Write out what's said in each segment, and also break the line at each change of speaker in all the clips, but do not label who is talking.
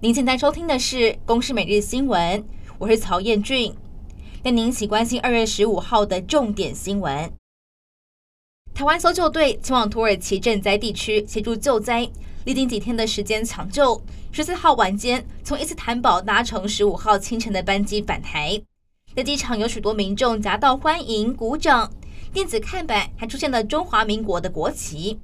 您现在收听的是《公视每日新闻》，我是曹彦俊，带您一起关心二月十五号的重点新闻。台湾搜救队前往土耳其震灾地区协助救灾，历经几天的时间抢救，十四号晚间从伊斯坦堡搭乘十五号清晨的班机返台，在机场有许多民众夹道欢迎、鼓掌，电子看板还出现了中华民国的国旗。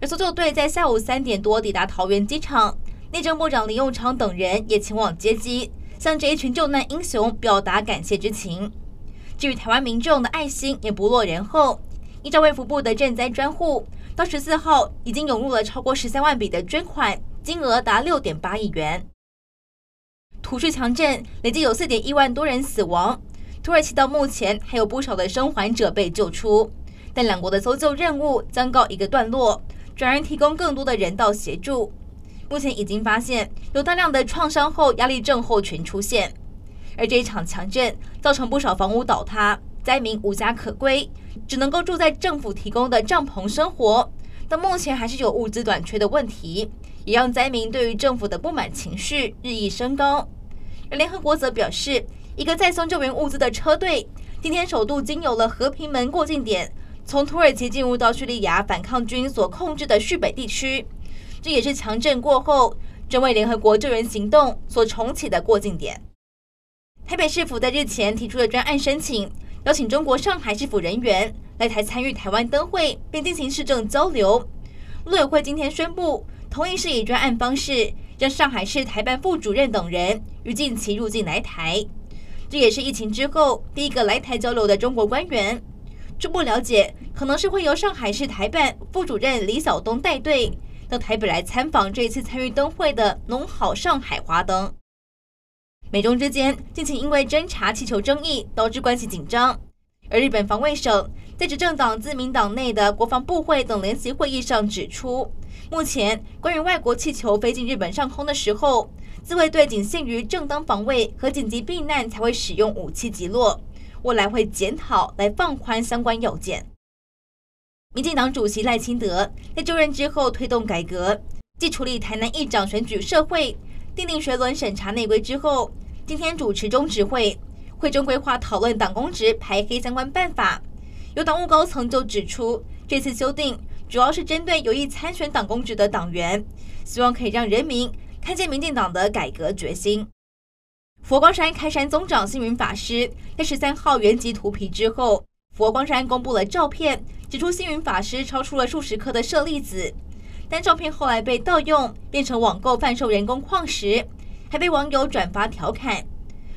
而搜救队在下午三点多抵达桃园机场。内政部长林右昌等人也前往接机，向这一群救难英雄表达感谢之情。至于台湾民众的爱心也不落人后，依照卫福部的赈灾专户，到十四号已经涌入了超过十三万笔的捐款，金额达六点八亿元。土叙强震累计有四点一万多人死亡，土耳其到目前还有不少的生还者被救出，但两国的搜救任务将告一个段落，转而提供更多的人道协助。目前已经发现有大量的创伤后压力症候群出现，而这一场强震造成不少房屋倒塌，灾民无家可归，只能够住在政府提供的帐篷生活。但目前还是有物资短缺的问题，也让灾民对于政府的不满情绪日益升高。而联合国则表示，一个再送救援物资的车队今天首度经由了和平门过境点，从土耳其进入到叙利亚反抗军所控制的叙北地区。这也是强震过后，正为联合国救援行动所重启的过境点。台北市府在日前提出了专案申请，邀请中国上海市府人员来台参与台湾灯会，并进行市政交流。陆委会今天宣布，同意是以专案方式，让上海市台办副主任等人于近期入境来台。这也是疫情之后第一个来台交流的中国官员。初步了解，可能是会由上海市台办副主任李晓东带队。到台北来参访这一次参与灯会的“农好上海”花灯。美中之间近期因为侦察气球争议导致关系紧张，而日本防卫省在执政党自民党内的国防部会等联席会议上指出，目前关于外国气球飞进日本上空的时候，自卫队仅限于正当防卫和紧急避难才会使用武器击落，未来会检讨来放宽相关要件。民进党主席赖清德在就任之后推动改革，继处理台南议长选举社会、定定学轮审查内规之后，今天主持中执会，会中规划讨论党公职排黑相关办法。有党务高层就指出，这次修订主要是针对有意参选党公职的党员，希望可以让人民看见民进党的改革决心。佛光山开山宗长星云法师在十三号圆寂荼毗之后，佛光山公布了照片。指出星云法师超出了数十颗的舍利子，但照片后来被盗用，变成网购贩售人工矿石，还被网友转发调侃。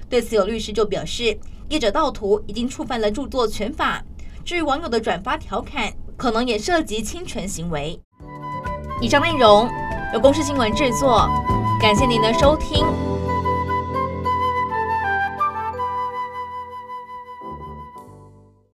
对此，有律师就表示，业者盗图已经触犯了著作权法。至于网友的转发调侃，可能也涉及侵权行为。以上内容由公司新闻制作，感谢您的收听。